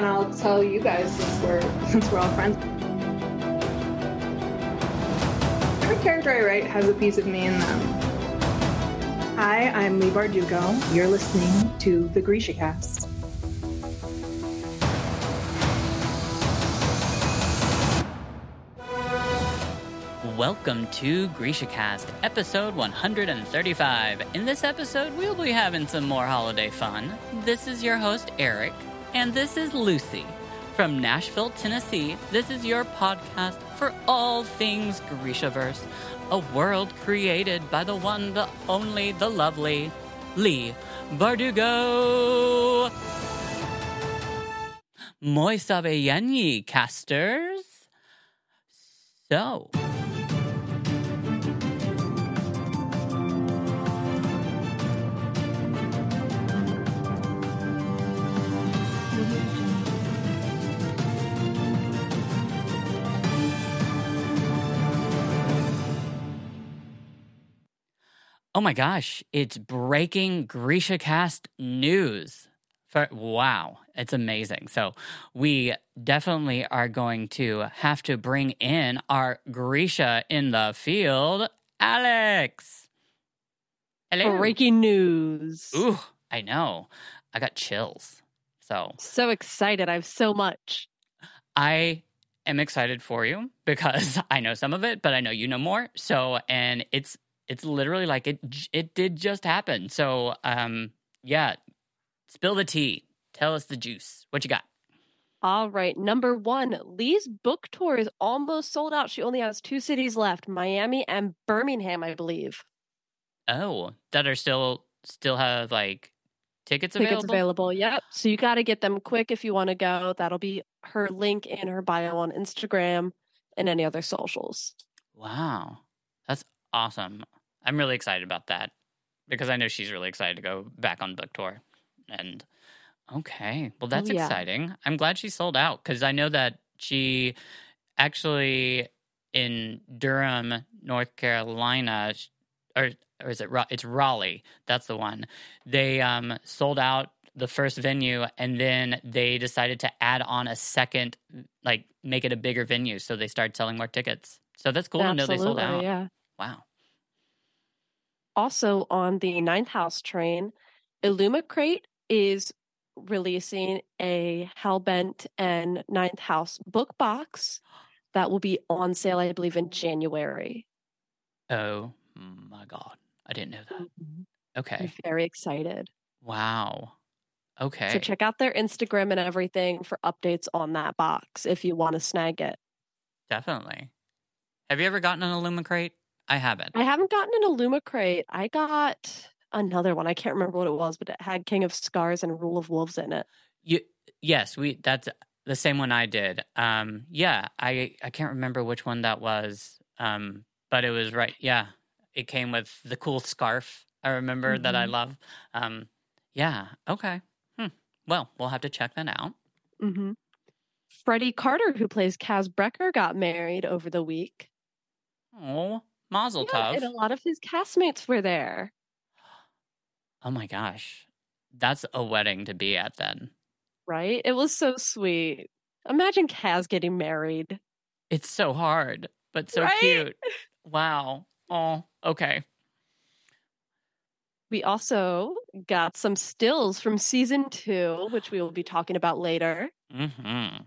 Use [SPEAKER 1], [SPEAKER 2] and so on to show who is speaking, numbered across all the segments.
[SPEAKER 1] and I'll tell you guys since we're since we're all friends. Every character I write has a piece of me in them.
[SPEAKER 2] Hi, I'm Leigh Bardugo. You're listening to the Grisha Cast.
[SPEAKER 3] Welcome to GrishaCast, episode 135. In this episode, we'll be having some more holiday fun. This is your host, Eric, and this is Lucy. From Nashville, Tennessee, this is your podcast for all things Grishaverse, a world created by the one, the only, the lovely Leigh Bardugo. Moi sabe casters. So, Oh my gosh, it's breaking Grisha Cast news. For, wow, it's amazing. So, we definitely are going to have to bring in our Grisha in the field, Alex.
[SPEAKER 4] Hello. Breaking news.
[SPEAKER 3] Ooh, I know. I got chills. So,
[SPEAKER 4] so excited. I have so much.
[SPEAKER 3] I am excited for you because I know some of it, but I know you know more. So, and it's it's literally like it it did just happen. So um yeah, spill the tea. Tell us the juice. What you got?
[SPEAKER 4] All right, number one, Leigh's book tour is almost sold out. She only has two cities left, Miami and Birmingham, I believe.
[SPEAKER 3] Oh, that are still still have like tickets available.
[SPEAKER 4] Tickets available. Yep. So you got to get them quick if you want to go. That'll be her link in her bio on Instagram and any other socials.
[SPEAKER 3] Wow, that's awesome. I'm really excited about that because I know she's really excited to go back on book tour. And okay, well, that's oh, yeah. exciting. I'm glad she sold out because I know that she actually in Durham, North Carolina, or or is it it's Raleigh? That's the one. They um, sold out the first venue and then they decided to add on a second, like make it a bigger venue. So they started selling more tickets. So that's cool
[SPEAKER 4] Absolutely,
[SPEAKER 3] to know they sold out.
[SPEAKER 4] Yeah.
[SPEAKER 3] Wow
[SPEAKER 4] also on the ninth house train, Illumicrate is releasing a Hellbent and Ninth House book box that will be on sale, I believe, in January.
[SPEAKER 3] Oh my God. I didn't know that. Mm-hmm. Okay.
[SPEAKER 4] I'm very excited.
[SPEAKER 3] Wow. Okay.
[SPEAKER 4] So check out their Instagram and everything for updates on that box if you want to snag it.
[SPEAKER 3] Definitely. Have you ever gotten an Illumicrate? I haven't.
[SPEAKER 4] I haven't gotten an Illumicrate. I got another one. I can't remember what it was, but it had King of Scars and Rule of Wolves in it.
[SPEAKER 3] You, yes, we. That's the same one I did. Um, yeah, I I can't remember which one that was. Um, but it was right. Yeah, it came with the cool scarf. I remember mm-hmm. that I mm-hmm. love. Um, yeah. Okay. Hmm. Well, we'll have to check that out.
[SPEAKER 4] Mm-hmm. Freddie Carter, who plays Kaz Brekker, got married over the week.
[SPEAKER 3] Oh, Mazel yeah, tov.
[SPEAKER 4] And a lot of his castmates were there.
[SPEAKER 3] Oh my gosh. That's a wedding to be at then.
[SPEAKER 4] Right? It was so sweet. Imagine Kaz getting married.
[SPEAKER 3] It's so hard, but so right? cute. Wow. Oh, okay.
[SPEAKER 4] We also got some stills from season two, which we will be talking about later.
[SPEAKER 3] Mm-hmm.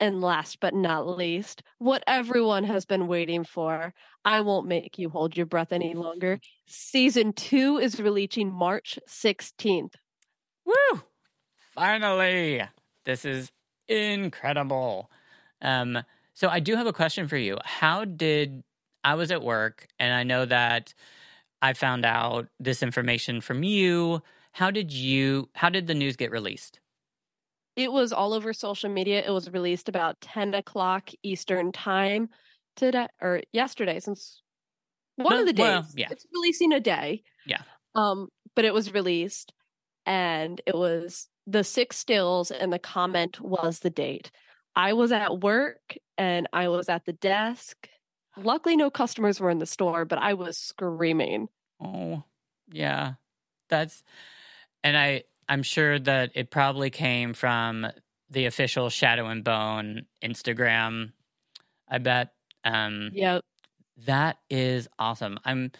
[SPEAKER 4] And last but not least, what everyone has been waiting for. I won't make you hold your breath any longer. Season two is releasing March 16th.
[SPEAKER 3] Woo! Finally! This is incredible. Um, so I do have a question for you. How did I was at work and I know that I found out this information from you. How did you how did the news get released?
[SPEAKER 4] It was all over social media. It was released about 10 o'clock Eastern time today or yesterday, since one no, of the days. Well,
[SPEAKER 3] yeah.
[SPEAKER 4] It's releasing a day.
[SPEAKER 3] Yeah.
[SPEAKER 4] Um, but it was released and it was the six stills and the comment was the date. I was at work and I was at the desk. Luckily no customers were in the store, but I was screaming.
[SPEAKER 3] Oh, yeah. That's and I I'm sure that it probably came from the official Shadow and Bone Instagram. I bet. Um,
[SPEAKER 4] Yep.
[SPEAKER 3] that is awesome. I'm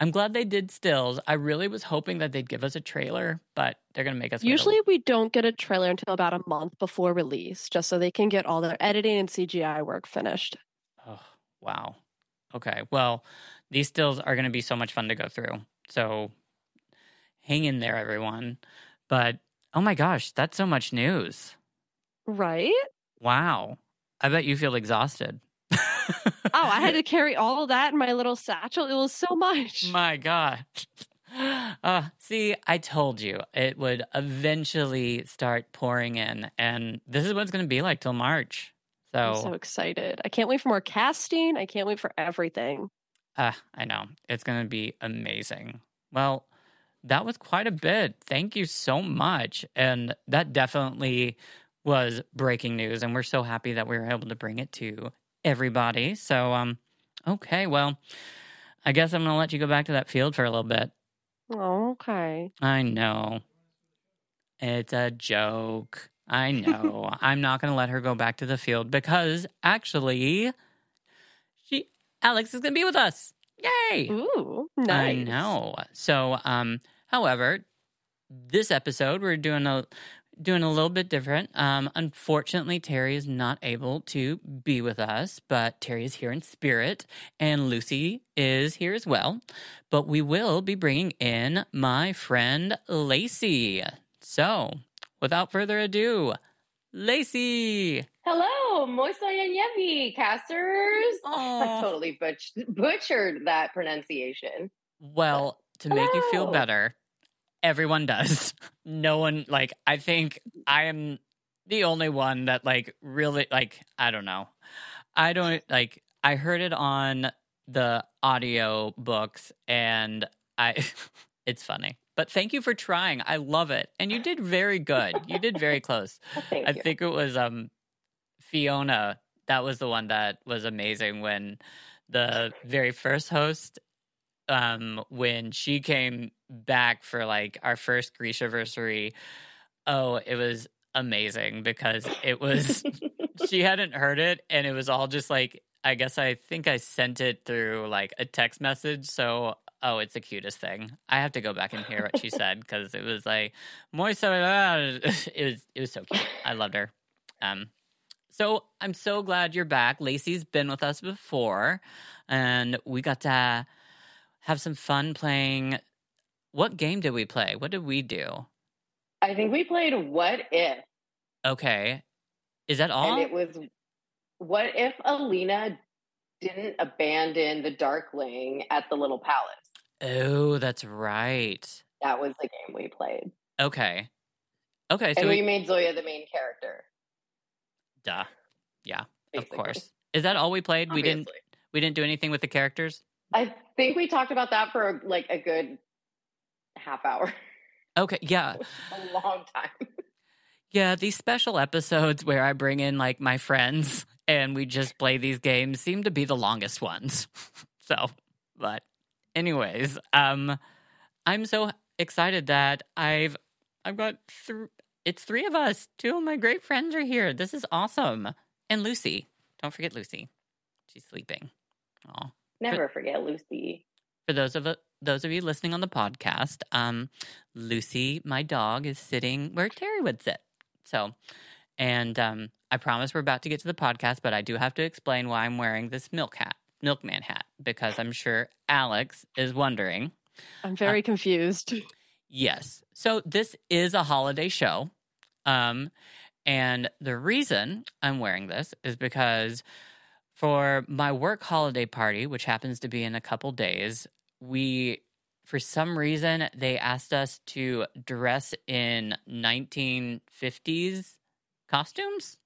[SPEAKER 3] I'm glad they did stills. I really was hoping that they'd give us a trailer, but they're gonna make us. wait a
[SPEAKER 4] Usually we don't get a trailer until about a month before release, just so they can get all their editing and CGI work finished.
[SPEAKER 3] Oh, wow. Okay. Well, these stills are going to be so much fun to go through. So hang in there, everyone. But oh my gosh, that's so much news.
[SPEAKER 4] Right?
[SPEAKER 3] Wow. I bet you feel exhausted.
[SPEAKER 4] Oh, I had to carry all of that in my little satchel. It was so much.
[SPEAKER 3] My God. Uh, see, I told you it would eventually start pouring in, and this is what it's going to be like till March.
[SPEAKER 4] I'm
[SPEAKER 3] So,
[SPEAKER 4] so excited. I can't wait for more casting. I can't wait for everything.
[SPEAKER 3] uh, I know it's going to be amazing. Well, that was quite a bit. Thank you so much. And that definitely was breaking news. And we're so happy that we were able to bring it to everybody. So, um, okay, well, I guess I'm going to let you go back to that field for a little bit.
[SPEAKER 4] Oh, okay.
[SPEAKER 3] I know. It's a joke. I know. I'm not going to let her go back to the field because actually, she Alex is going to be with us. Yay!
[SPEAKER 4] Ooh, nice.
[SPEAKER 3] I know. So, um, however, this episode we're doing a doing a little bit different. Um, unfortunately, Terry is not able to be with us, but Terry is here in spirit, and Lucy is here as well. But we will be bringing in my friend Lacey. So, without further ado, Lacey.
[SPEAKER 5] Hello, Moisayanyevi casters. I totally butch- butchered that pronunciation.
[SPEAKER 3] Well, to make you feel better, everyone does. No one like I think I am the only one that like really like I don't know. I don't like I heard it on the audio books and I it's funny. But thank you for trying. I love it. And you did very good. You did very close.
[SPEAKER 5] Oh,
[SPEAKER 3] I think it was um Fiona. That was the one that was amazing when the very first host um when she came back for like our first Grishaversary. Oh, it was amazing because it was she hadn't heard it and it was all just like I guess I think I sent it through like a text message so oh it's the cutest thing. I have to go back and hear what she said cuz it was like moisa it was it was so cute. I loved her. Um so I'm so glad you're back. Lacey's been with us before and we got to have some fun playing what game did we play? What did we do?
[SPEAKER 5] I think we played What If,
[SPEAKER 3] Okay. Is that all?
[SPEAKER 5] and it was What if Alina didn't abandon the Darkling at the Little Palace?
[SPEAKER 3] Oh, that's right.
[SPEAKER 5] That was the game we played,
[SPEAKER 3] Okay. Okay, so
[SPEAKER 5] and we
[SPEAKER 3] we,
[SPEAKER 5] made Zoya the main character.
[SPEAKER 3] Duh. Yeah,
[SPEAKER 5] basically.
[SPEAKER 3] of course. Is that all we played? We didn't we didn't do anything with the characters?
[SPEAKER 5] I think we talked about that for like a good half hour,
[SPEAKER 3] Okay, yeah.
[SPEAKER 5] a long time.
[SPEAKER 3] Yeah, these special episodes where I bring in like my friends and we just play these games seem to be the longest ones. so, but anyways, um I'm so excited that I've I've got th- it's three of us. Two of my great friends are here. This is awesome. And Lucy. Don't forget Lucy. She's sleeping. Oh.
[SPEAKER 5] Never forget Lucy.
[SPEAKER 3] For those of those of you listening on the podcast, um, Lucy, my dog, is sitting where Terry would sit. So, and um, I promise we're about to get to the podcast, but I do have to explain why I'm wearing this milk hat, milkman hat, because I'm sure Alex is wondering.
[SPEAKER 4] I'm very confused.
[SPEAKER 3] Yes. So this is a holiday show. Um, and the reason I'm wearing this is because for my work holiday party, which happens to be in a couple days, we, for some reason, they asked us to dress in 1950s costumes.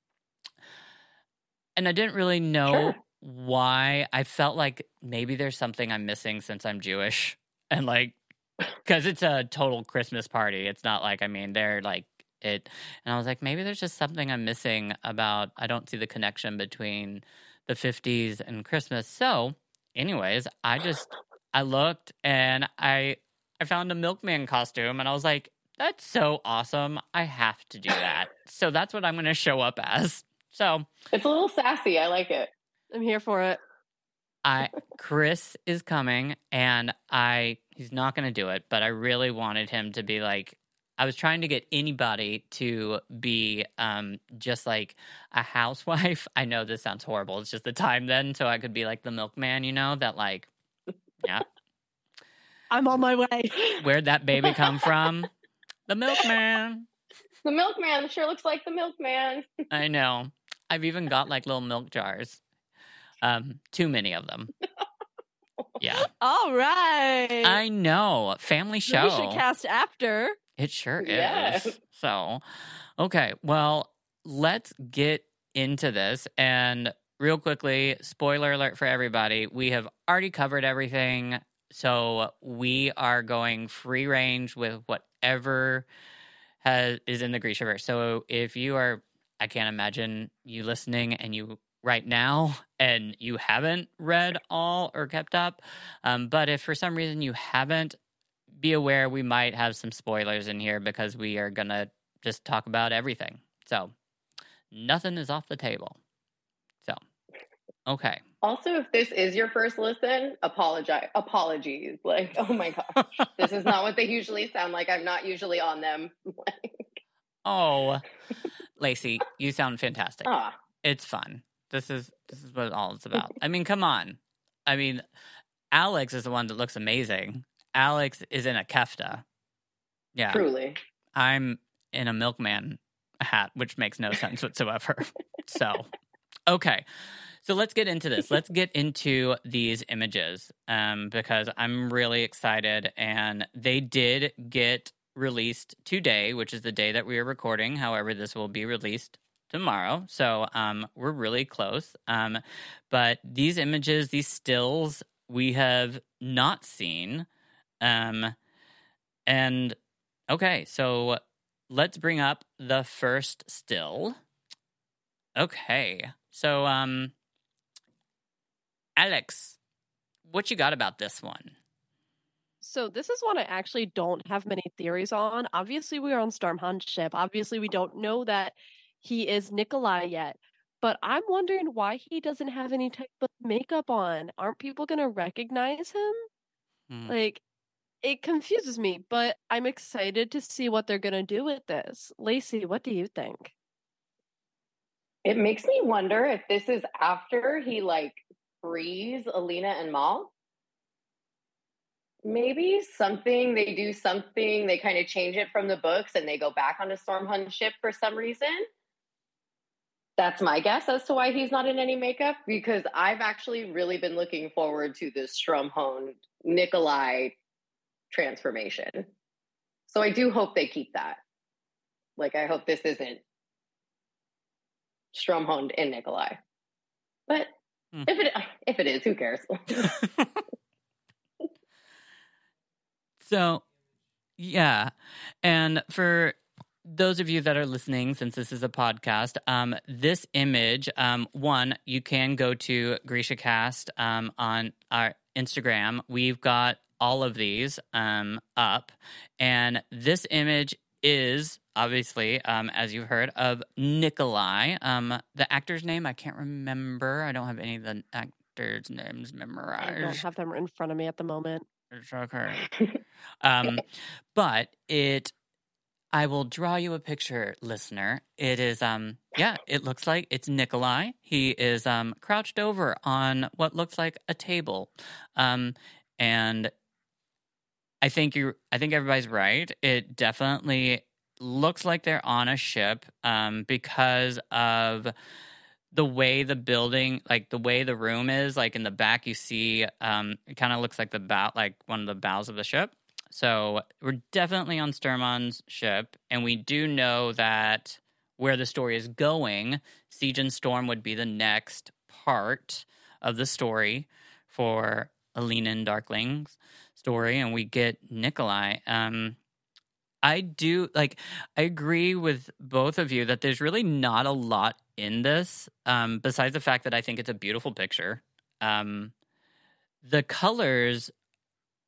[SPEAKER 3] And I didn't really know
[SPEAKER 5] Sure.
[SPEAKER 3] why. I felt like maybe there's something I'm missing since I'm Jewish. And like, because it's a total Christmas party. It's not like, I mean, they're like, it. And I was like, maybe there's just something I'm missing about, I don't see the connection between the 50s and Christmas. So, anyways, I just, I looked and I, I found a milkman costume and I was like, That's so awesome. I have to do that. so that's what I'm going to show up as. So
[SPEAKER 5] it's a little sassy. I like it.
[SPEAKER 4] I'm here for it.
[SPEAKER 3] I Chris is coming and I he's not going to do it, but I really wanted him to be like I was trying to get anybody to be um just like a housewife. I know this sounds horrible. It's just the time then so I could be like the milkman, you know, that like yeah.
[SPEAKER 4] I'm on my way.
[SPEAKER 3] Where'd that baby come from? The milkman.
[SPEAKER 5] The milkman sure looks like the milkman.
[SPEAKER 3] I know. I've even got like little milk jars. Um, too many of them. Yeah.
[SPEAKER 4] All right.
[SPEAKER 3] I know. Family show.
[SPEAKER 4] We should cast after.
[SPEAKER 3] It sure yeah. is. So, okay. Well, let's get into this. And real quickly, spoiler alert for everybody we have already covered everything. So, we are going free range with whatever has, is in the Grishaverse. So, if you are, I can't imagine you listening and you right now and you haven't read all or kept up. Um, but if for some reason you haven't, be aware we might have some spoilers in here because we are going to just talk about everything. So nothing is off the table. So, okay.
[SPEAKER 5] Also, if this is your first listen, apologize. Apologies. Like, oh my gosh, this is not what they usually sound like. I'm not usually on them.
[SPEAKER 3] oh, Lacey, you sound fantastic.
[SPEAKER 5] Ah.
[SPEAKER 3] It's fun. This is this is what all it's about. I mean, come on. I mean, Alex is the one that looks amazing. Alex is in a kefta. Yeah.
[SPEAKER 5] Truly.
[SPEAKER 3] I'm in a milkman hat, which makes no sense whatsoever. so, okay. So let's get into this. Let's get into these images um, because I'm really excited. And they did get released today, which is the day that we are recording. However, this will be released tomorrow. So um, we're really close. Um, but these images, these stills, we have not seen. Um, and okay, so let's bring up the first still. Okay, so um, Alex, what you got about this one?
[SPEAKER 4] So this is one I actually don't have many theories on. Obviously, we are on Sturmhond's ship. Obviously, we don't know that he is Nikolai yet. But I'm wondering why he doesn't have any type of makeup on. Aren't people going to recognize him? Hmm. Like, it confuses me, but I'm excited to see what they're going to do with this. Lacey, what do you think?
[SPEAKER 5] It makes me wonder if this is after he like frees Alina and Mal. Maybe something they do something, they kind of change it from the books and they go back on a Sturmhond ship for some reason that's my guess as to why he's not in any makeup because I've actually really been looking forward to this Sturmhond Nikolai transformation. So I do hope they keep that. Like I hope this isn't Sturmhond and Nikolai. But hmm. if it if it is, who cares?
[SPEAKER 3] so yeah. And for those of you that are listening, since this is a podcast, um, this image, um, one, you can go to Grisha Cast um, on our Instagram. We've got all of these um, up, and this image is obviously, um, as you've heard, of Nikolai. Um, the actor's name I can't remember. I don't have any of the actors' names memorized. I
[SPEAKER 4] don't have them in front of me at the moment.
[SPEAKER 3] It's okay. um, but it I will draw you a picture, listener. It is um yeah, it looks like it's Nikolai. He is um crouched over on what looks like a table. Um and I think you I think everybody's right. It definitely looks like they're on a ship um because of the way the building like the way the room is like in the back you see um it kind of looks like the bow like one of the bows of the ship so we're definitely on Sturmhond's ship, and we do know that where the story is going, Siege and Storm would be the next part of the story for Alina and Darkling's story, and we get Nikolai. Um, I do like. I agree with both of you that there's really not a lot in this, um, besides the fact that I think it's a beautiful picture. Um, the colors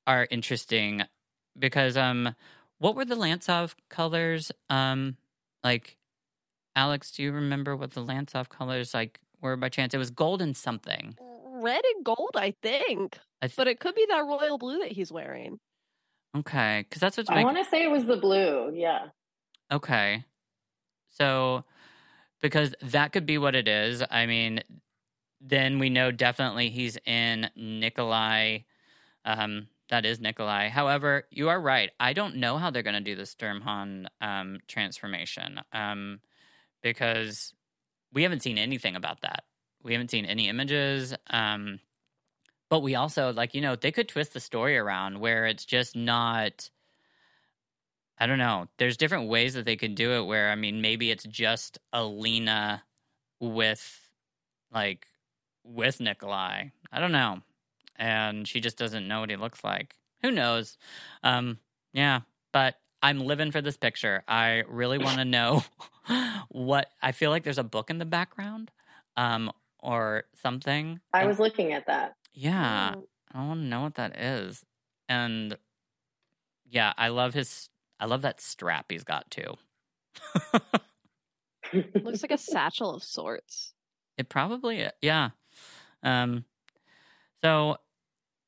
[SPEAKER 3] are interesting because um what were the Lantsov colors? Um, like, Alex, do you remember what the Lantsov colors like were by chance? It was gold and something.
[SPEAKER 4] Red and gold, I think.
[SPEAKER 3] I th-
[SPEAKER 4] But it could be that royal blue that he's wearing.
[SPEAKER 3] okay, because that's what's
[SPEAKER 5] I
[SPEAKER 3] making.
[SPEAKER 5] want to say it was the blue. Yeah.
[SPEAKER 3] Okay. So, because that could be what it is. I mean, then we know definitely he's in Nikolai. Um, that is Nikolai. However, you are right. I don't know how they're going to do the Sturmhond um, transformation um, because we haven't seen anything about that. We haven't seen any images. Um, but we also, like, you know, they could twist the story around where it's just not. I don't know. There's different ways that they could do it where I mean maybe it's just Alina with like with Nikolai. I don't know. And she just doesn't know what he looks like. Who knows? Um yeah, but I'm living for this picture. I really want to know what I feel like there's a book in the background um or something.
[SPEAKER 5] I
[SPEAKER 3] And-
[SPEAKER 5] was looking at that.
[SPEAKER 3] yeah.
[SPEAKER 4] Mm,
[SPEAKER 3] I want to know what that is. And yeah, I love his I love that strap he's got too.
[SPEAKER 4] Looks like a satchel of sorts.
[SPEAKER 3] It probably yeah. Um so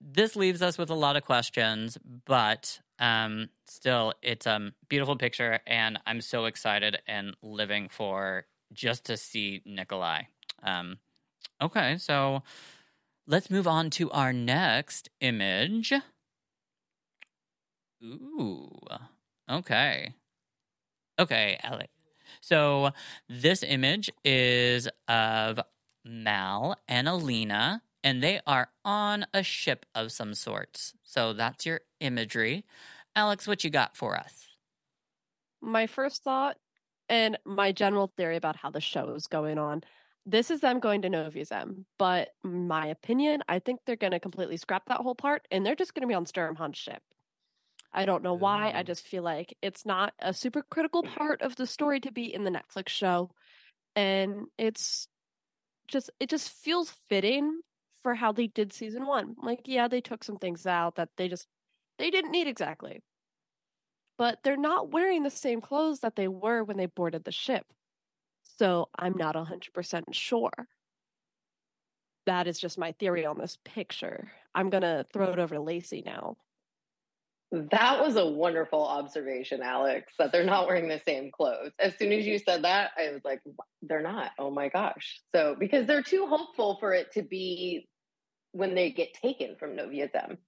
[SPEAKER 3] this leaves us with a lot of questions, but um still it's a um, beautiful picture and I'm so excited and living for just to see Nikolai. Um okay, so let's move on to our next image. Ooh. Okay. Okay, Alec. So this image is of Mal and Alina, and they are on a ship of some sorts. So that's your imagery. Alex, what you got for us?
[SPEAKER 4] My first thought and my general theory about how the show is going on. This is them going to Novyi Zem, but my opinion, I think they're going to completely scrap that whole part, and they're just going to be on Sturmhond's ship. I don't know why. I just feel like it's not a super critical part of the story to be in the Netflix show, and it's just it just feels fitting for how they did season one. Like, yeah, they took some things out that they just they didn't need exactly, but they're not wearing the same clothes that they were when they boarded the ship. So I'm not 100% sure. That is just my theory on this picture. I'm going to throw it over to Lacey now.
[SPEAKER 5] That was a wonderful observation, Alex, that they're not wearing the same clothes. As soon as you said that, I was like, they're not. Oh my gosh. So, because they're too hopeful for it to be when they get taken from Novyi Zem.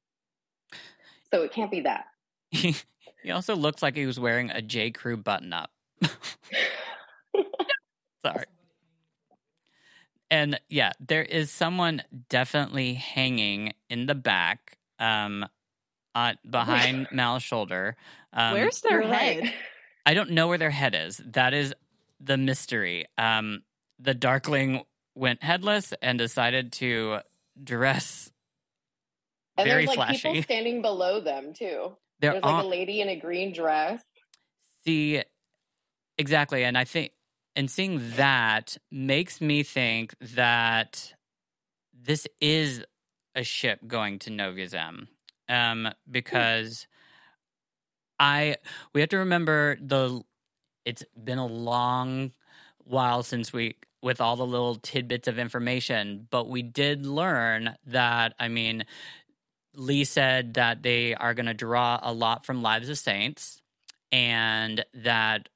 [SPEAKER 5] So it can't be that.
[SPEAKER 3] he also looks like he was wearing a J. Crew button up. Sorry. And yeah, there is someone definitely hanging in the back, um, on behind Mal's shoulder. Um,
[SPEAKER 4] Where's their
[SPEAKER 5] You're
[SPEAKER 4] head?
[SPEAKER 3] I don't know where their head is. That is the mystery. Um, the Darkling went headless and decided to dress
[SPEAKER 5] And
[SPEAKER 3] very
[SPEAKER 5] there's like
[SPEAKER 3] flashy.
[SPEAKER 5] people standing below them too.
[SPEAKER 3] They're
[SPEAKER 5] There's like
[SPEAKER 3] on-
[SPEAKER 5] a lady in a green dress.
[SPEAKER 3] See, exactly. And I think, and seeing that makes me think that this is a ship going to Novyi Zem. Um, because I, we have to remember the, it's been a long while since we, with all the little tidbits of information, but we did learn that, I mean, Leigh said that they are going to draw a lot from Lives of Saints and that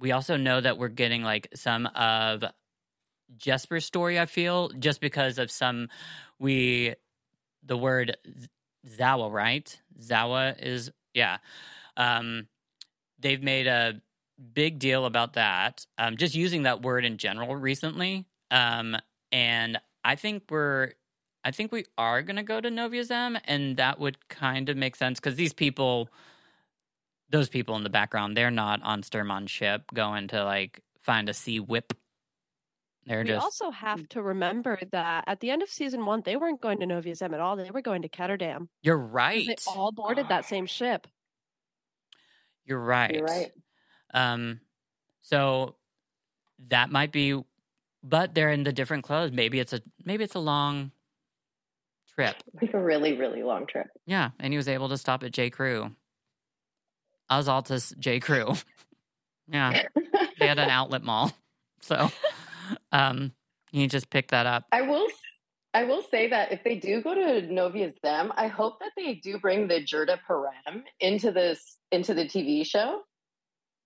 [SPEAKER 3] we also know that we're getting like some of Jesper's story. I feel just because of some we the word Zawa, right? Zawa is yeah. Um, they've made a big deal about that. Um, just using that word in general recently. Um, and I think we're I think we are going to go to Novyi Zem, and that would kind of make sense because these people, those people in the background, they're not on Sturmhond's ship going to like find a sea whip. They're
[SPEAKER 4] We
[SPEAKER 3] just
[SPEAKER 4] also have to remember that at the end of season one, they weren't going to Novyi Zem at all. They were going to Ketterdam.
[SPEAKER 3] You're right.
[SPEAKER 4] They all boarded that same ship.
[SPEAKER 3] You're right.
[SPEAKER 5] You're right.
[SPEAKER 3] Um, so that might be, but they're in the different clothes. Maybe it's a maybe it's a long trip.
[SPEAKER 5] Like a really, really long trip.
[SPEAKER 3] Yeah, and he was able to stop at J Crew. Oz J. Crew. yeah, they had an outlet mall, so um, you just pick that up.
[SPEAKER 5] I will. I will say that if they do go to Novyi Zem, I hope that they do bring the Jurda Parem into this into the TV show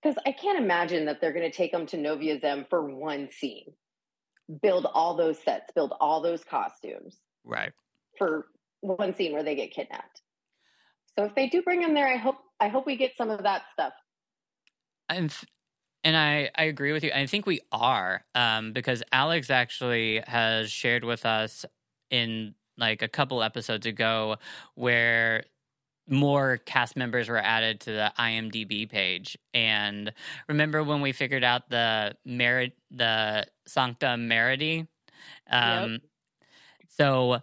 [SPEAKER 5] because I can't imagine that they're going to take them to Novyi Zem for one scene, build all those sets, build all those costumes,
[SPEAKER 3] right,
[SPEAKER 5] for one scene where they get kidnapped. So if they do bring them there, I hope I hope we get some of that stuff.
[SPEAKER 3] And and I I agree with you. I think we are um, because Alex actually has shared with us in like a couple episodes ago where more cast members were added to the IMDb page. And remember when we figured out the merit, the Sancta Meriti? Um, yep. So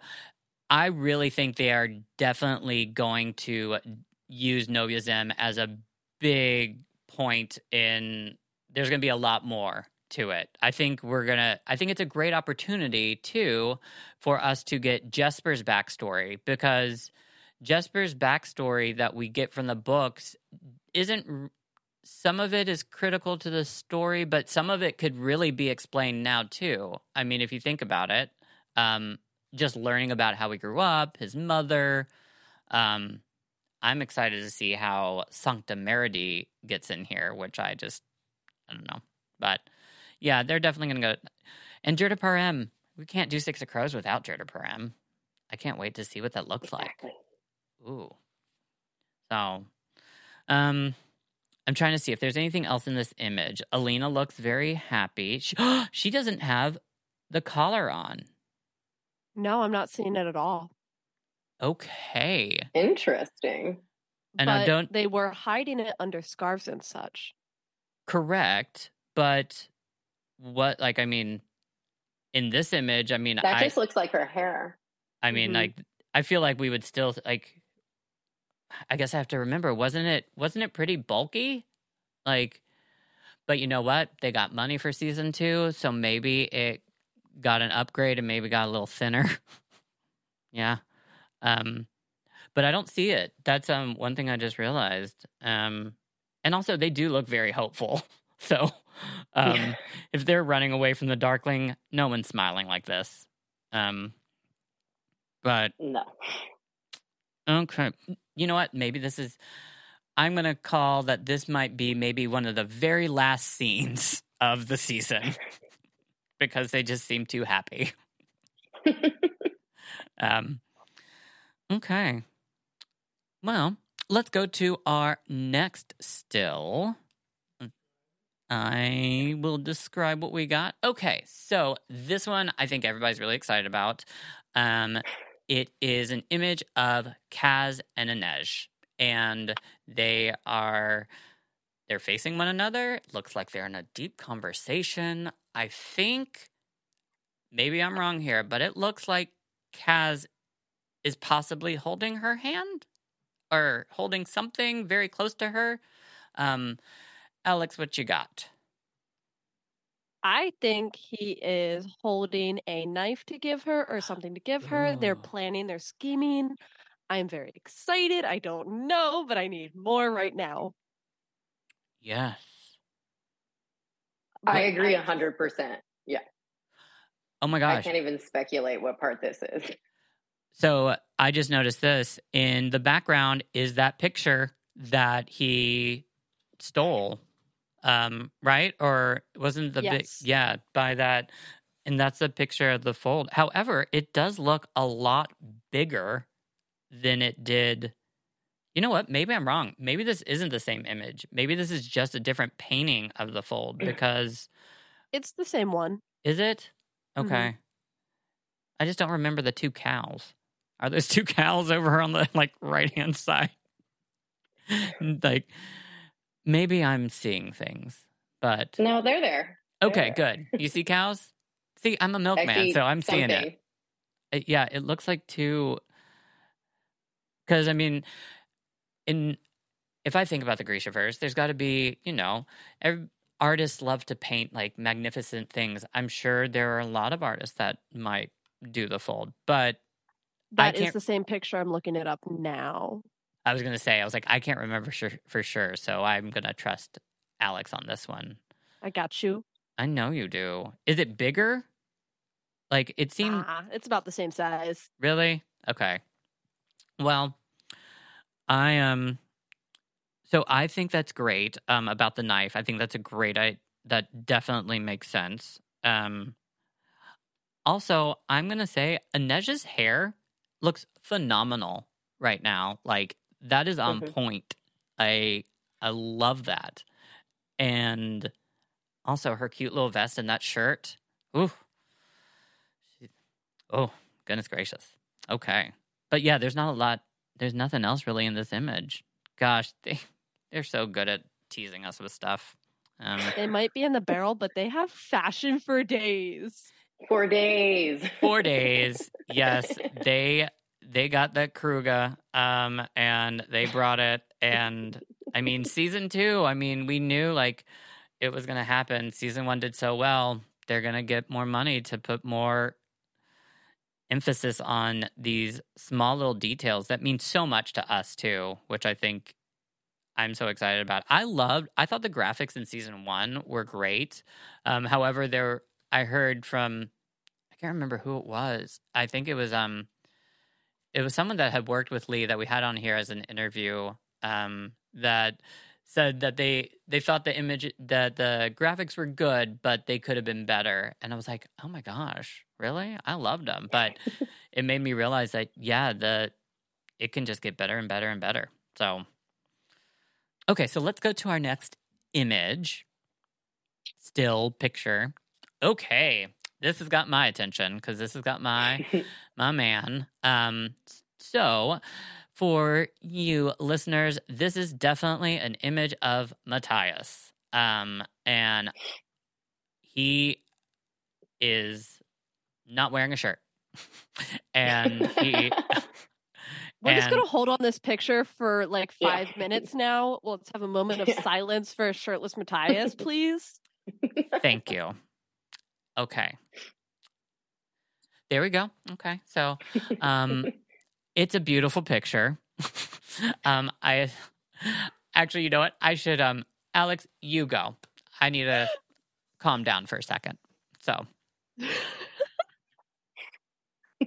[SPEAKER 3] I really think they are definitely going to use Novyi Zem as a big point in. There's going to be a lot more to it. I think we're gonna. I think it's a great opportunity too for us to get Jesper's backstory because Jesper's backstory that we get from the books isn't some of it is critical to the story, but some of it could really be explained now too. I mean, if you think about it, um, just learning about how he grew up, his mother. Um, I'm excited to see how Sancta Meriti gets in here, which I just I don't know, but yeah, they're definitely gonna go. And Jurda Parem, we can't do Six of Crows without Jurda Parem. I can't wait to see what that looks exactly. like. Ooh. So, um, I'm trying to see if there's anything else in this image. Alina looks very happy. She, she doesn't have the collar on.
[SPEAKER 4] No, I'm not seeing it at all.
[SPEAKER 3] Okay.
[SPEAKER 5] Interesting.
[SPEAKER 4] And but I don't. They were hiding it under scarves and such.
[SPEAKER 3] Correct, but what? Like, I mean, in this image, I mean,
[SPEAKER 5] that I, just looks like her hair.
[SPEAKER 3] I mean, mm-hmm. like, I feel like we would still like I guess I have to remember, wasn't it wasn't it pretty bulky? Like but you know what? They got money for season 2, so maybe it got an upgrade and maybe got a little thinner. yeah. Um but I don't see it. That's um one thing I just realized. Um and also they do look very hopeful. So um yeah. if they're running away from the darkling, no one's smiling like this. Um but
[SPEAKER 5] no.
[SPEAKER 3] Okay you know what? Maybe this is. I'm going to call that this might be maybe one of the very last scenes of the season because they just seem too happy. um, okay. Well, let's go to our next still. I will describe what we got. Okay, so this one I think everybody's really excited about. Um, it is an image of Kaz and Inej, and they are they're facing one another. It looks like they're in a deep conversation. I think maybe I'm wrong here, but it looks like Kaz is possibly holding her hand or holding something very close to her. Um, Alex, what you got?
[SPEAKER 4] I think he is holding a knife to give her or something to give her. They're oh. planning, they're scheming. I'm very excited. I don't know, but I need more right now.
[SPEAKER 3] Yes.
[SPEAKER 5] I agree a hundred percent. Yeah.
[SPEAKER 3] Oh my gosh.
[SPEAKER 5] I can't even speculate what part this is.
[SPEAKER 3] So I just noticed this in the background is that picture that he stole um, right? Or wasn't the yes. big, yeah, by that. And that's a picture of the fold. However, it does look a lot bigger than it did. You know what? Maybe I'm wrong. Maybe this isn't the same image. Maybe this is just a different painting of the fold because
[SPEAKER 4] it's the same one.
[SPEAKER 3] Is it? Okay. Mm-hmm. I just don't remember the two cows. Are those two cows over on the like right hand side? like Maybe I'm seeing things, but
[SPEAKER 5] no, they're there. They're
[SPEAKER 3] okay, there. good. You see cows? see, I'm a milkman, so I'm something. seeing it. it. Yeah, it looks like two. Because I mean, in if I think about the Grisha verse, there's got to be you know, every, artists love to paint like magnificent things. I'm sure there are a lot of artists that might do the fold, but
[SPEAKER 4] that is the same picture. I'm looking it up now.
[SPEAKER 3] I was gonna say, I was like, I can't remember sure, for sure, so I'm gonna trust Alex on this one.
[SPEAKER 4] I got you.
[SPEAKER 3] I know you do. Is it bigger? Like it seemed
[SPEAKER 4] Ah, it's about the same size.
[SPEAKER 3] really okay. Well, I um, so I think that's great. Um, about the knife, I think that's a great. I that definitely makes sense. Um, also, I'm gonna say Inej's hair looks phenomenal right now. Like that is on
[SPEAKER 5] Mhm.
[SPEAKER 3] point. I I love that, and also her cute little vest and that shirt. Ooh, She- oh goodness gracious. Okay, but yeah, there's not a lot. There's nothing else really in this image. Gosh, they they're so good at teasing us with stuff. Um,
[SPEAKER 4] They might be in the barrel, but they have fashion for days.
[SPEAKER 5] Four days.
[SPEAKER 3] four days. Yes, they they got that kruge, um, and they brought it. And I mean, season two. I mean, we knew like it was going to happen. Season one did so well; they're going to get more money to put more emphasis on these small little details that mean so much to us too. Which I think I'm so excited about. I loved. I thought the graphics in season one were great. Um, however, there I heard from I can't remember who it was. I think it was um it was someone that had worked with Leigh that we had on here as an interview um that said that they they thought the image that the graphics were good but they could have been better and I was like, "Oh my gosh, really? I loved them." But it made me realize that yeah, the it can just get better and better and better. So Okay, so let's go to our next image. Still picture. Okay, this has got my attention because this has got my my man. Um, so for you listeners, this is definitely an image of Matthias. Um, and he is not wearing a shirt, and he.
[SPEAKER 4] We're just gonna hold on this picture for like
[SPEAKER 5] Yeah.
[SPEAKER 4] five minutes now. Let's have a moment of
[SPEAKER 5] Yeah.
[SPEAKER 4] silence for shirtless Matthias, please.
[SPEAKER 3] Thank you. Okay. There we go. Okay. So, um, it's a beautiful picture. um, I actually, you know what? I should, um, Alex, you go. I need to calm down for a second. So,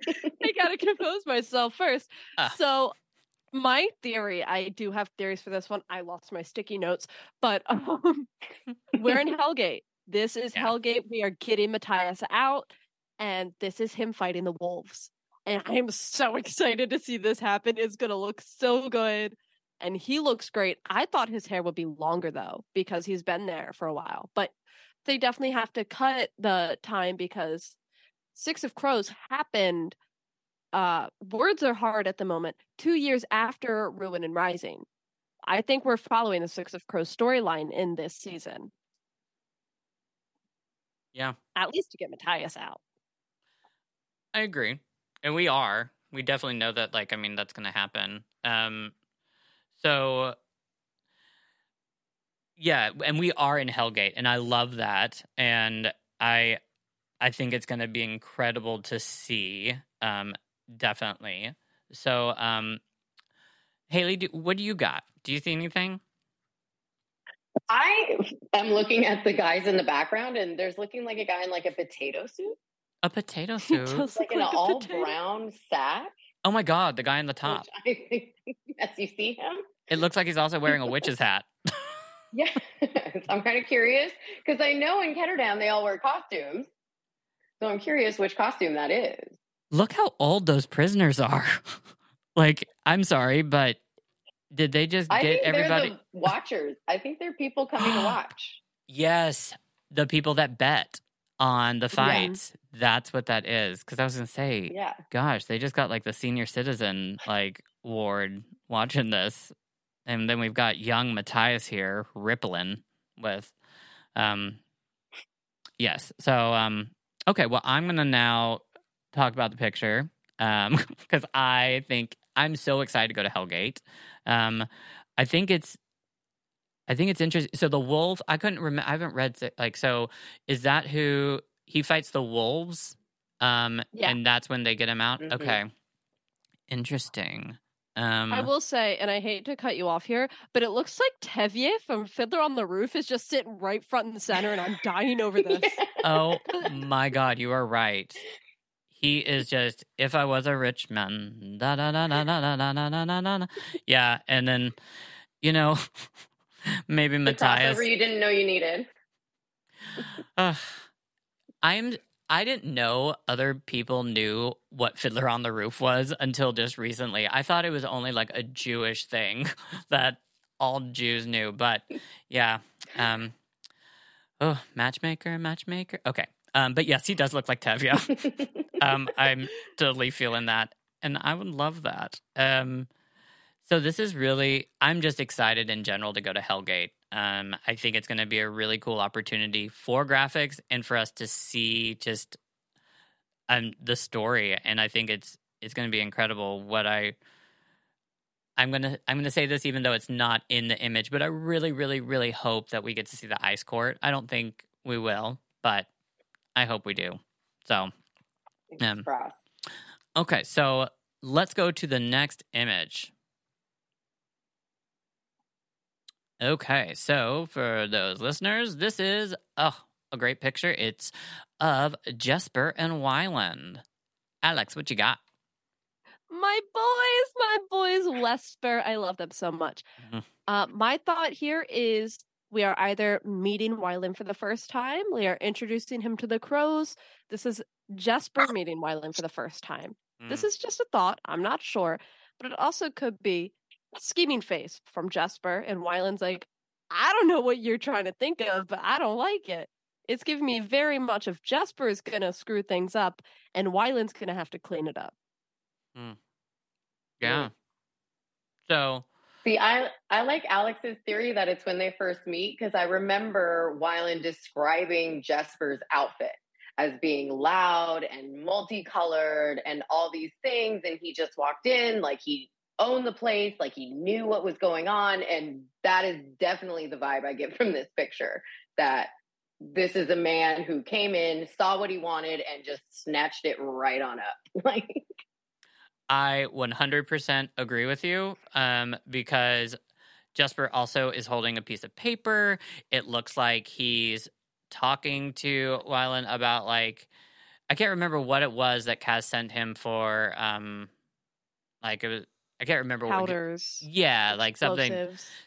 [SPEAKER 4] I gotta compose myself first.
[SPEAKER 3] Ah.
[SPEAKER 4] So, my theory, I do have theories for this one. I lost my sticky notes, but um, we're in Hellgate. This is
[SPEAKER 3] Yeah.
[SPEAKER 4] Hellgate. We are getting Matthias out, and this is him fighting the wolves. And I am so excited to see this happen. It's gonna look so good. And he looks great. I thought his hair would be longer though, because he's been there for a while. But they definitely have to cut the time because Six of Crows happened. Uh, words are hard at the moment. Two years after Ruin and Rising, I think we're following the Six of Crows storyline in this season.
[SPEAKER 3] yeah,
[SPEAKER 4] At least to get Matthias out.
[SPEAKER 3] I agree. And we are. We definitely know that, like, I mean, that's going to happen. Um, so, yeah, and we are in Hellgate, and I love that. And I, I think it's going to be incredible to see. Um, definitely. So, um, Haley, do, what do you got? Do you see anything?
[SPEAKER 5] I am looking at the guys in the background, and there's looking like a guy in like a potato suit,
[SPEAKER 3] A potato suit.
[SPEAKER 5] like
[SPEAKER 4] look
[SPEAKER 5] an
[SPEAKER 4] like
[SPEAKER 5] all
[SPEAKER 4] potato.
[SPEAKER 5] brown sack.
[SPEAKER 3] Oh my God, the guy in the top.
[SPEAKER 5] Which I think, as you see him,
[SPEAKER 3] It looks like he's also wearing a witch's hat.
[SPEAKER 5] yeah. I'm kind of curious because I know in Ketterdam they all wear costumes, so I'm curious which costume that is.
[SPEAKER 3] Look how old those prisoners are. like, I'm sorry, but did they just
[SPEAKER 5] I
[SPEAKER 3] get everybody?
[SPEAKER 5] the watchers. I think they're people coming to watch.
[SPEAKER 3] Yes, the people that bet on the
[SPEAKER 5] Yeah.
[SPEAKER 3] fights. That's what that is. Because I was gonna say,
[SPEAKER 5] Yeah.
[SPEAKER 3] gosh, they just got like the senior citizen like ward watching this, and then we've got young Matthias here rippling with, um, yes. So, um, okay, well, I'm gonna now talk about the picture, um, because I think I'm so excited to go to Hellgate. Um, I think it's I think it's interesting. So the wolf, I couldn't remember. I haven't read like so. Is that who he fights the wolves? Um,
[SPEAKER 4] Yeah.
[SPEAKER 3] and that's when they get him out.
[SPEAKER 5] Mhm.
[SPEAKER 3] Okay, interesting. Um,
[SPEAKER 4] I will say, and I hate to cut you off here, but it looks like Tevye from Fiddler on the Roof is just sitting right front and center, and I'm dying over this.
[SPEAKER 5] Yeah.
[SPEAKER 3] oh my god, you are right. He is just if I was a rich man. Da da da da da da da da da da da. da. Yeah, and then you know maybe
[SPEAKER 5] The
[SPEAKER 3] Matthias.
[SPEAKER 5] crossover you didn't know you needed.
[SPEAKER 3] Uh, I'm. I didn't know other people knew what Fiddler on the Roof was until just recently. I thought it was only like a Jewish thing that all Jews knew. But yeah, um, oh, matchmaker, matchmaker. Okay, um, but yes, he does look like Tevye. um, I'm totally feeling that, and I would love that. Um, so this is really, I'm just excited in general to go to Hellgate. Um, I think it's going to be a really cool opportunity for graphics and for us to see just um the story. And I think it's it's going to be incredible. What I I'm gonna I'm gonna say this even though it's not in the image, but I really, really, really hope that we get to see the ice court. I don't think we will, but I hope we do. So Um. Okay, so let's go to the next image. Okay, so for those listeners, this is oh, a great picture. It's of Jesper and Wyland. Alex, what you got?
[SPEAKER 4] my boys, my boys, Wesper. I love them so much.
[SPEAKER 3] Mhm.
[SPEAKER 4] Uh, my thought here is we are either meeting Wyland for the first time, we are introducing him to the crows. This is Jesper meeting Wyland for the first time. This
[SPEAKER 3] Mm.
[SPEAKER 4] is just a thought. I'm not sure. But it also could be scheming face from Jesper, and Wyland's like, I don't know what you're trying to think of, but I don't like it. It's giving me very much of Jesper is going to screw things up, and Wyland's going to have to clean it up. Mm.
[SPEAKER 3] yeah. So
[SPEAKER 5] See, I I like Alex's theory that it's when they first meet because I remember Wyland describing Jesper's outfit as being loud and multicolored and all these things, and he just walked in like he owned the place, like he knew what was going on, and that is definitely the vibe I get from this picture. That this is a man who came in, saw what he wanted, and just snatched it right on up. Like
[SPEAKER 3] I 100% agree with you um, because Jesper also is holding a piece of paper. It looks like he's talking to Wyland about, like, I can't remember what it was that Kaz sent him for. Um, like, it was, I can't remember what.
[SPEAKER 4] Powders,
[SPEAKER 3] Yeah, like something.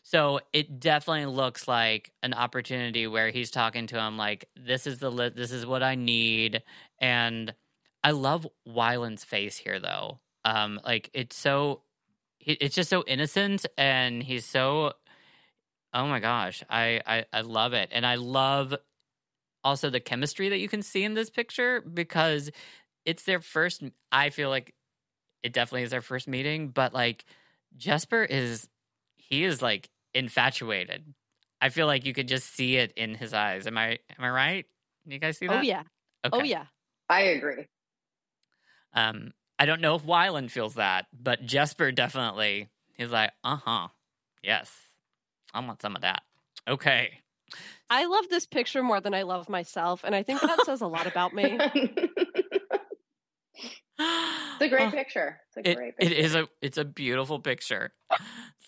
[SPEAKER 3] So it definitely looks like an opportunity where he's talking to him like, "This is the li- this is what I need," and I love Wyland's face here though. Um, like it's so, it's just so innocent, and he's so. Oh my gosh, I I, I love it, and I love also the chemistry that you can see in this picture because it's their first. I feel like it definitely is their first meeting, but like Jesper is he is like infatuated. I feel like you could just see it in his eyes. Am I am I right? You guys see that?
[SPEAKER 4] Oh yeah,
[SPEAKER 3] Okay.
[SPEAKER 4] oh yeah.
[SPEAKER 5] I agree.
[SPEAKER 3] Um, I don't know if Wyland feels that, but Jesper definitely. He's like, uh huh, yes, I want some of that. Okay.
[SPEAKER 4] I love this picture more than I love myself, and I think that says a lot about me.
[SPEAKER 5] It's a great
[SPEAKER 3] Oh,
[SPEAKER 5] picture. It's a
[SPEAKER 3] It,
[SPEAKER 5] great
[SPEAKER 3] it
[SPEAKER 5] picture.
[SPEAKER 3] is a it's a beautiful picture.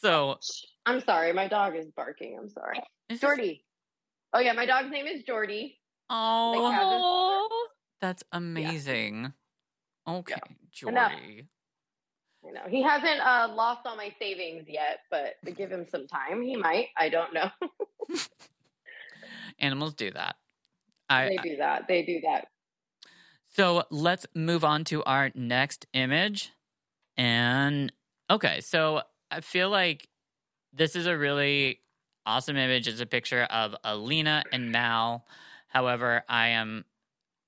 [SPEAKER 3] So
[SPEAKER 5] I'm sorry, my dog is barking. I'm sorry. Jordy. Oh yeah, my dog's name is Jordy.
[SPEAKER 3] Oh,
[SPEAKER 5] Like
[SPEAKER 4] Oh,
[SPEAKER 3] that's amazing. Okay,
[SPEAKER 5] Enough.
[SPEAKER 3] Jordy.
[SPEAKER 5] You know, he hasn't uh, lost all my savings yet, but give him some time. He might. I don't know.
[SPEAKER 3] Animals do that. I,
[SPEAKER 5] they do that. They do that.
[SPEAKER 3] So let's move on to our next image. And okay, so I feel like this is a really awesome image. It's a picture of Alina and Mal. However, I am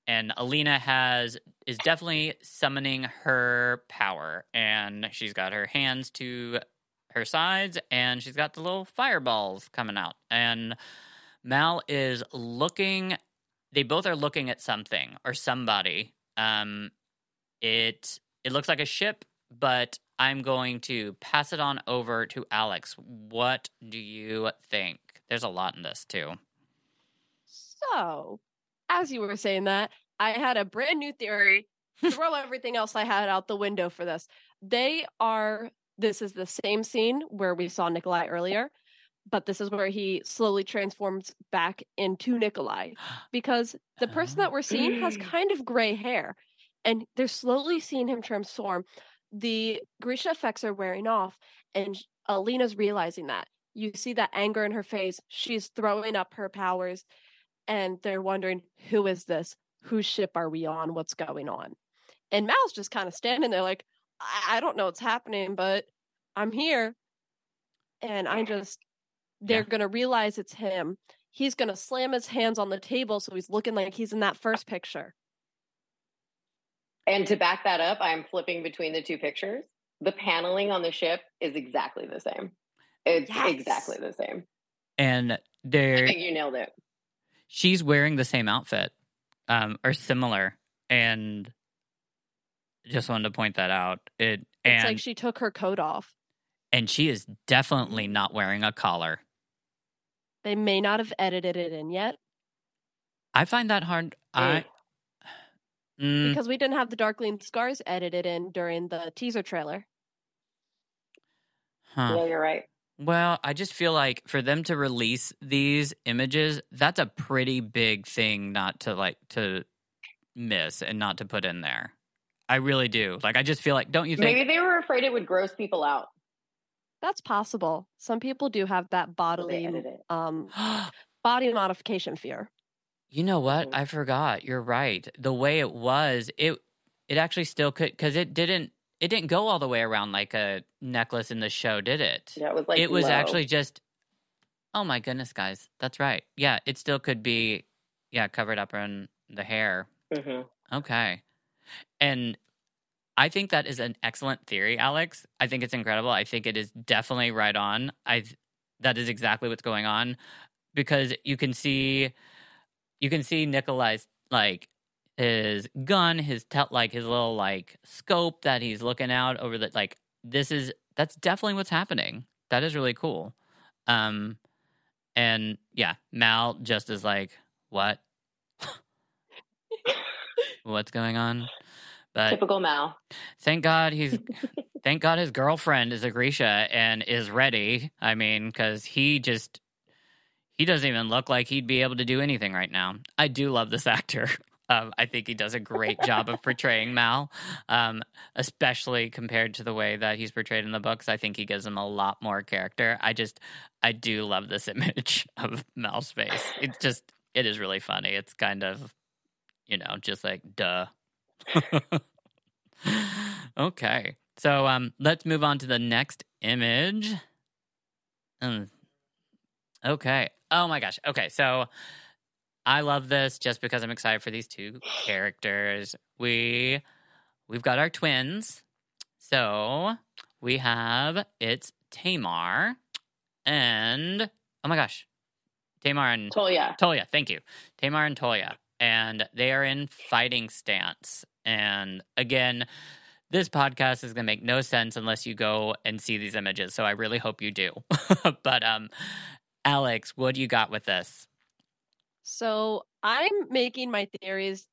[SPEAKER 3] and Alina has is definitely summoning her power and she's got her hands to her sides and she's got the little fireballs coming out. And Mal is looking they both are looking at something or somebody. Um, it it looks like a ship, but I'm going to pass it on over to Alex. What do you think? There's a lot in this too.
[SPEAKER 4] so as you were saying that, I had a brand new theory. Throw everything else I had out the window for this. They are this is the same scene where we saw Nikolai earlier, but this is where he slowly transforms back into Nikolai because the person that we're seeing has kind of gray hair and they're slowly seeing him transform. The Grisha effects are wearing off, and Alina's realizing that. You see that anger in her face. She's throwing up her powers, and they're wondering, who is this? Whose ship are we on? What's going on? And Mal's just kind of standing there like, I, I don't know what's happening, but I'm here. And I just, they're
[SPEAKER 3] Yeah.
[SPEAKER 4] going to realize it's him. He's going to slam his hands on the table so he's looking like he's in that first picture.
[SPEAKER 5] And to back that up, I'm flipping between the two pictures. The paneling on the ship is exactly the same. It's
[SPEAKER 4] Yes.
[SPEAKER 5] exactly the same.
[SPEAKER 3] And
[SPEAKER 5] I think you nailed it.
[SPEAKER 3] she's wearing the same outfit um or similar and just wanted to point that out it
[SPEAKER 4] It's
[SPEAKER 3] and
[SPEAKER 4] like she took her coat off.
[SPEAKER 3] and she is definitely not wearing a collar
[SPEAKER 4] They may not have edited it in yet
[SPEAKER 3] i find that hard i Mm,
[SPEAKER 4] because we didn't have the Darkling Scars edited in during the teaser trailer.
[SPEAKER 3] huh.
[SPEAKER 5] Yeah, you're right.
[SPEAKER 3] well i just feel like for them to release these images that's a pretty big thing not to like to miss and not to put in there i really do like i just feel like don't you think
[SPEAKER 5] Maybe they were afraid it would gross people out.
[SPEAKER 4] That's possible. Some people do have that bodily um body modification fear.
[SPEAKER 3] You know what?
[SPEAKER 5] Mhm.
[SPEAKER 3] I forgot. You're right. The way it was, it it actually still could because it didn't it didn't go all the way around like a necklace in the show, did it?
[SPEAKER 5] Yeah, it was like
[SPEAKER 3] it was
[SPEAKER 5] low.
[SPEAKER 3] actually just. Oh my goodness, guys! That's right. Yeah, it still could be, yeah, covered up in the hair.
[SPEAKER 5] Mhm.
[SPEAKER 3] Okay, and I think that is an excellent theory, Alex. I think it's incredible. I think it is definitely right on. I that is exactly what's going on because you can see you can see Nikolai's like his gun, his tel- like his little like scope that he's looking out over the like this is that's definitely what's happening. That is really cool. Um and yeah, Mal just is like, "What? What's going on?" But
[SPEAKER 5] Typical Mal.
[SPEAKER 3] thank God he's thank God his girlfriend is a Grisha and is ready. I mean, because he just he doesn't even look like he'd be able to do anything right now. I do love this actor. Um, I think he does a great job of portraying Mal, um, especially compared to the way that he's portrayed in the books. I think he gives him a lot more character. I just, I do love this image of Mal's face. It's just, it is really funny. It's kind of, you know, just like duh. okay, so um, let's move on to the next image. Mm. Okay. Oh my gosh. Okay, so I love this just because I'm excited for these two characters. We we've got our twins. So we have it's Tamar and oh my gosh. Tamar and
[SPEAKER 5] Toya.
[SPEAKER 3] Toya, thank you. Tamar and Toya. And they are in fighting stance. And again, this podcast is going to make no sense unless you go and see these images. So I really hope you do. but um Alex, what do you got with this?
[SPEAKER 4] So I'm making my theories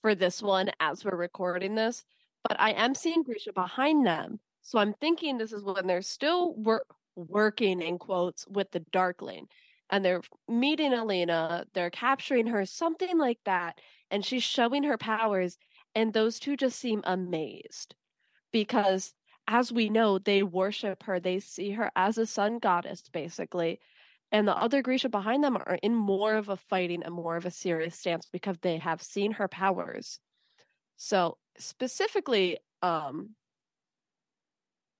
[SPEAKER 4] for this one as we're recording this, but I am seeing Grisha behind them. So I'm thinking this is when they're still wor- working in quotes with the Darkling and they're meeting Elena, they're capturing her, something like that. And she's showing her powers. And those two just seem amazed because, as we know, they worship her. They see her as a sun goddess, basically and the other Grisha behind them are in more of a fighting and more of a serious stance because they have seen her powers. So specifically, um,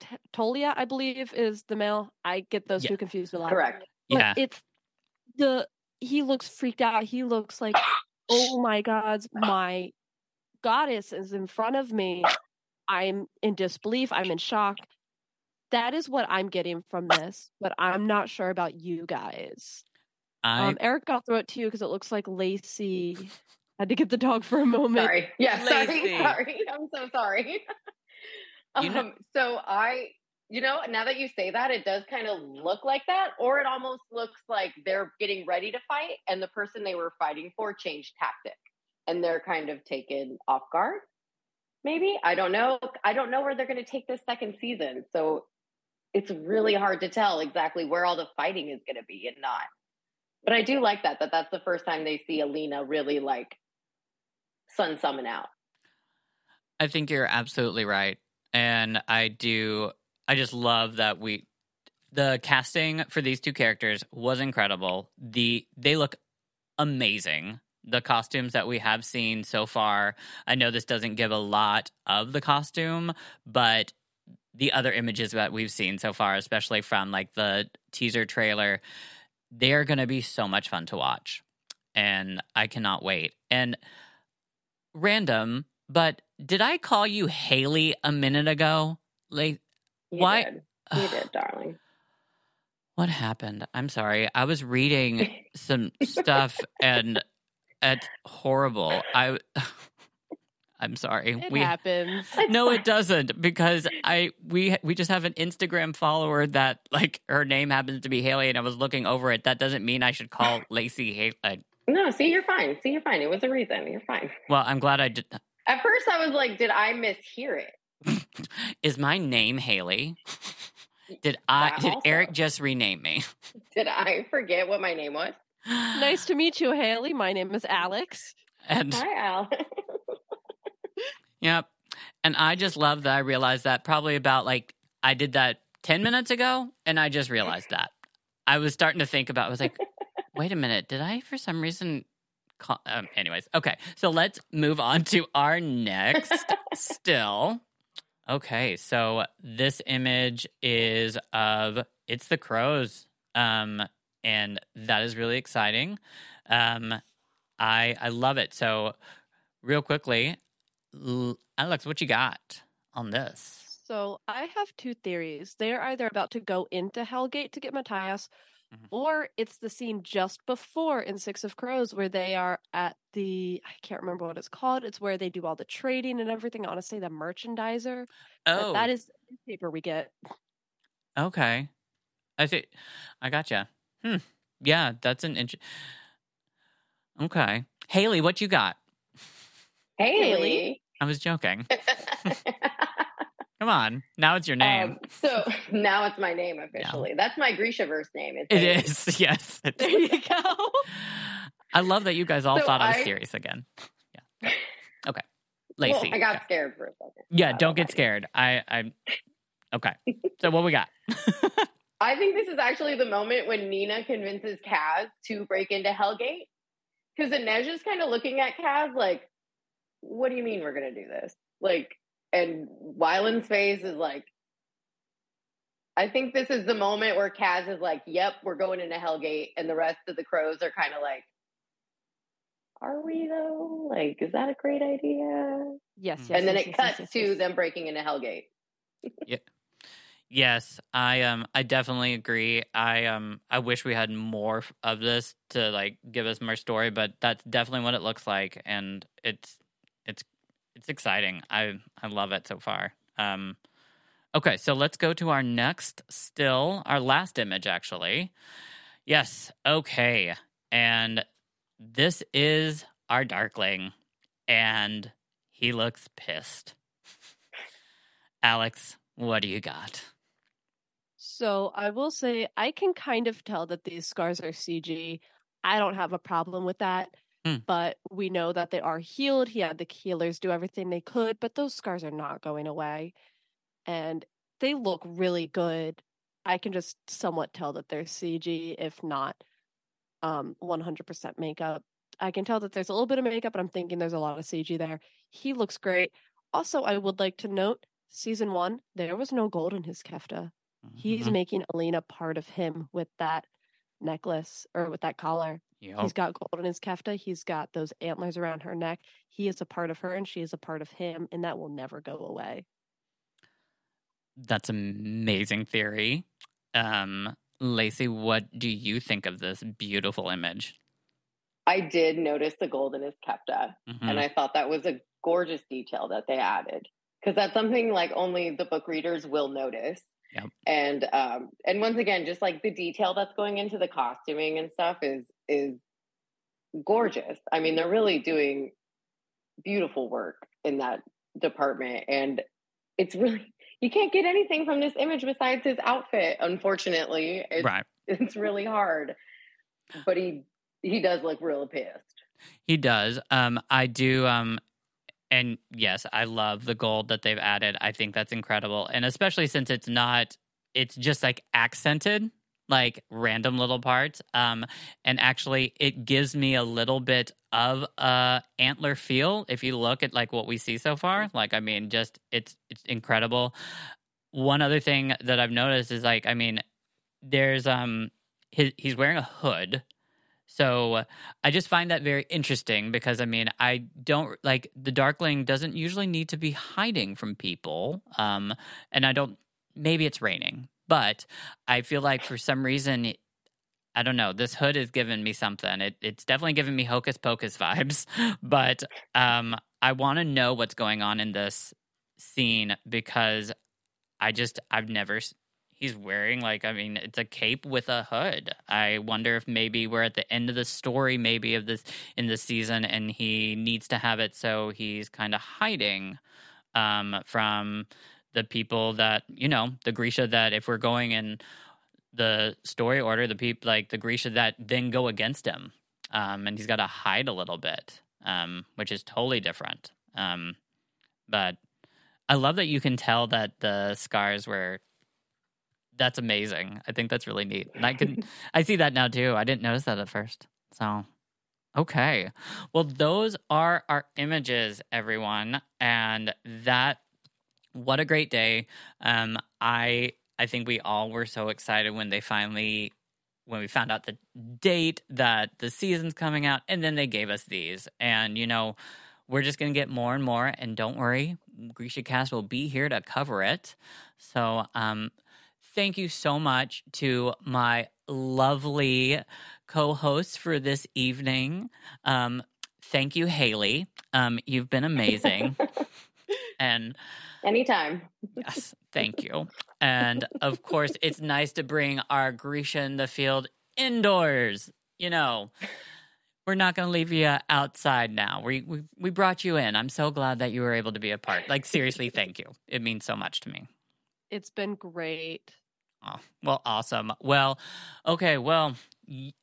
[SPEAKER 4] T- Tolia, I believe, is the male. I get those
[SPEAKER 3] Yeah.
[SPEAKER 4] two confused a lot.
[SPEAKER 5] Correct.
[SPEAKER 4] But
[SPEAKER 3] Yeah.
[SPEAKER 4] it's the he looks freaked out. He looks like, oh my god, my goddess is in front of me. I'm in disbelief. I'm in shock. That is what I'm getting from this, but I'm not sure about you guys.
[SPEAKER 3] I
[SPEAKER 4] Um, Eric, I'll throw it to you because it looks like Lacey had to get the dog for a moment.
[SPEAKER 5] Sorry. Yeah, sorry.
[SPEAKER 3] Lacey.
[SPEAKER 5] Sorry. I'm so sorry.
[SPEAKER 3] You know-
[SPEAKER 5] um, so I, you know, now that you say that, it does kind of look like that, or it almost looks like they're getting ready to fight and the person they were fighting for changed tactic and they're kind of taken off guard. Maybe. I don't know. I don't know where they're going to take this second season. So it's really hard to tell exactly where all the fighting is going to be and not. But I do like that that that's the first time they see Alina really like sun summon out.
[SPEAKER 3] I think you're absolutely right. And I do I just love that we the casting for these two characters was incredible. The they look amazing. The costumes that we have seen so far. I know this doesn't give a lot of the costume, but the other images that we've seen so far, especially from like the teaser trailer, they're going to be so much fun to watch. And I cannot wait. And random, but did I call you Haley a minute ago? Like,
[SPEAKER 5] You
[SPEAKER 3] why?
[SPEAKER 5] Did. You did, darling.
[SPEAKER 3] What happened? I'm sorry. I was reading some stuff and it's horrible. I I'm sorry.
[SPEAKER 4] It
[SPEAKER 3] we
[SPEAKER 4] happens.
[SPEAKER 3] No, it doesn't because I we we just have an Instagram follower that like her name happens to be Haley and I was looking over it. That doesn't mean I should call Lacey Haley.
[SPEAKER 5] Uh, no, see, you're fine. See, you're fine. It was a reason. You're fine.
[SPEAKER 3] Well, I'm glad I did.
[SPEAKER 5] At first, I was like, did I mishear it?
[SPEAKER 3] Is my name Haley? Did I
[SPEAKER 5] That
[SPEAKER 3] did
[SPEAKER 5] also.
[SPEAKER 3] Eric just rename me?
[SPEAKER 5] Did I forget what my name was?
[SPEAKER 4] Nice to meet you, Haley. My name is Alex.
[SPEAKER 3] And
[SPEAKER 5] Hi, Al.
[SPEAKER 3] Yep. And I just love that I realized that probably about like I did that 10 minutes ago and I just realized that. I was starting to think about I was like, wait a minute, did I for some reason call um, anyways, okay. So let's move on to our next still. Okay, so this image is of it's the crows. Um and that is really exciting. Um I I love it. So real quickly, Alex, what you got on this?
[SPEAKER 4] So I have two theories. They are either about to go into Hellgate to get Matthias,
[SPEAKER 3] Mhm.
[SPEAKER 4] or it's the scene just before in Six of Crows where they are at the I can't remember what it's called. It's where they do all the trading and everything. I want to say the merchandiser. But
[SPEAKER 3] Oh,
[SPEAKER 4] that is the paper we get.
[SPEAKER 3] okay. I think I gotcha. Hmm. Yeah, that's an interesting. Okay, Haley, what you got?
[SPEAKER 5] Hey Haley.
[SPEAKER 3] I was joking. Come on, now it's your name.
[SPEAKER 5] Um, so now it's my name officially. That's my Grishaverse name. It's
[SPEAKER 3] it
[SPEAKER 5] Haley.
[SPEAKER 3] is. Yes. It's,
[SPEAKER 4] There you go.
[SPEAKER 3] I love that you guys all
[SPEAKER 5] So
[SPEAKER 3] thought I was serious again. Yeah. Okay.
[SPEAKER 5] Well,
[SPEAKER 3] Lacey.
[SPEAKER 5] I got
[SPEAKER 3] yeah.
[SPEAKER 5] scared for a second.
[SPEAKER 3] Yeah, don't
[SPEAKER 5] don't
[SPEAKER 3] get scared. I I Okay. So what we got?
[SPEAKER 5] I think this is actually the moment when Nina convinces Kaz to break into Hellgate. Because Inej is kind of looking at Kaz like, what do you mean we're going to do this? Like, and Wyland's face is like, I think this is the moment where Kaz is like, yep, we're going into Hellgate. And the rest of the crows are kind of like, are we though? Like, is that a great idea?
[SPEAKER 4] Yes,
[SPEAKER 3] Mm.
[SPEAKER 4] yes.
[SPEAKER 5] and then
[SPEAKER 4] yes,
[SPEAKER 5] it
[SPEAKER 4] yes,
[SPEAKER 5] cuts
[SPEAKER 4] yes,
[SPEAKER 5] to
[SPEAKER 4] yes.
[SPEAKER 5] them breaking into Hellgate.
[SPEAKER 3] Yes, I um I definitely agree. I um I wish we had more of this to like give us more story, but that's definitely what it looks like and it's it's it's exciting. I I love it so far. Um okay, so let's go to our next still, our last image actually. Yes, okay. And this is our darkling and he looks pissed. Alex, what do you got?
[SPEAKER 4] So I will say I can kind of tell that these scars are CG. I don't have a problem with that.
[SPEAKER 3] Hmm.
[SPEAKER 4] But we know that they are healed. He had the healers do everything they could, but those scars are not going away. And they look really good. I can just somewhat tell that they're CG, if not um 100% makeup. I can tell that there's a little bit of makeup, but I'm thinking there's a lot of CG there. He looks great. Also, I would like to note season one, there was no gold in his kefta. He's
[SPEAKER 3] Mhm.
[SPEAKER 4] making Alina part of him with that necklace or with that collar.
[SPEAKER 3] Yup.
[SPEAKER 4] He's got gold in his kefta. He's got those antlers around her neck. He is a part of her and she is a part of him, and that will never go away.
[SPEAKER 3] That's amazing theory. Um, Lacey, what do you think of this beautiful image?
[SPEAKER 5] I did notice the gold in his kefta.
[SPEAKER 3] Mhm.
[SPEAKER 5] and I thought that was a gorgeous detail that they added because that's something like only the book readers will notice.
[SPEAKER 3] Yep.
[SPEAKER 5] And um and once again, just like the detail that's going into the costuming and stuff is is gorgeous. I mean, they're really doing beautiful work in that department, and it's really you can't get anything from this image besides his outfit. Unfortunately, it's,
[SPEAKER 3] right.
[SPEAKER 5] It's really hard, but he he does look real pissed.
[SPEAKER 3] He does. Um, I do. Um, and yes, I love the gold that they've added. I think that's incredible, and especially since it's not, it's just like accented like random little parts um and actually it gives me a little bit of a antler feel if you look at like what we see so far. Like i mean just it's it's incredible. One other thing that i've noticed is like i mean there's um his, he's wearing a hood so I just find that very interesting because I mean I don't like the Darkling doesn't usually need to be hiding from people, um, and I don't. Maybe it's raining, but I feel like for some reason, I don't know. This hood has given me something. It, it's definitely giving me hocus pocus vibes. But um, I want to know what's going on in this scene because I just I've never. He's wearing like I mean it's a cape with a hood. I wonder if maybe we're at the end of the story, maybe of this in this season, and he needs to have it so he's kind of hiding um, from the people that you know the Grisha that if we're going in the story order, the people like the Grisha that then go against him, um, and he's got to hide a little bit, um, which is totally different. Um, but I love that you can tell that the scars were. That's amazing. I think that's really neat, and I can I see that now too. I didn't notice that at first. So Okay. Well, those are our images, everyone. And that what a great day. Um, I I think we all were so excited when they finally when we found out the date that the season's coming out, and then they gave us these. And you know, we're just gonna get more and more. And don't worry, GrishaCast will be here to cover it. So um thank you so much to my lovely co-hosts for this evening. Um, thank you, Haley. Um, you've been amazing. and
[SPEAKER 5] Anytime.
[SPEAKER 3] yes, thank you. And of course, it's nice to bring our Grisha in the field indoors. You know, we're not going to leave you outside now. We, we we brought you in. I'm so glad that you were able to be a part. Like seriously, thank you. It means so much to me.
[SPEAKER 4] It's been great.
[SPEAKER 3] Oh, well, awesome. Well, okay, well,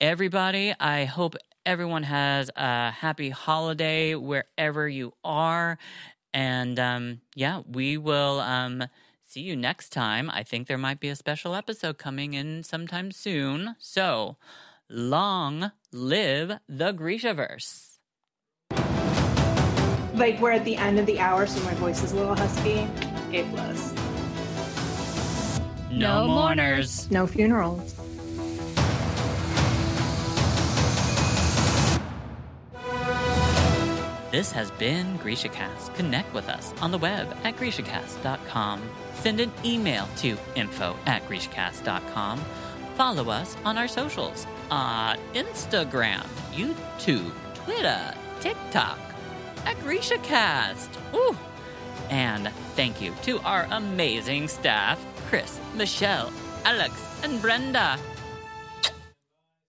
[SPEAKER 3] everybody, I hope everyone has a happy holiday wherever you are. And um, yeah, we will um, see you next time. I think there might be a special episode coming in sometime soon. So long live the Grishaverse.
[SPEAKER 2] Like we're at the end of the hour, so my voice is a little husky. A plus.
[SPEAKER 3] No,
[SPEAKER 4] No
[SPEAKER 3] mourners.
[SPEAKER 2] No funerals.
[SPEAKER 3] This has been GrishaCast. Connect with us on the web at GrishaCast.com. Send an email to info at GrishaCast.com. Follow us on our socials on Instagram, YouTube, Twitter, TikTok at GrishaCast. Ooh. And thank you to our amazing staff, Chris, Michelle, Alex, and Brenda.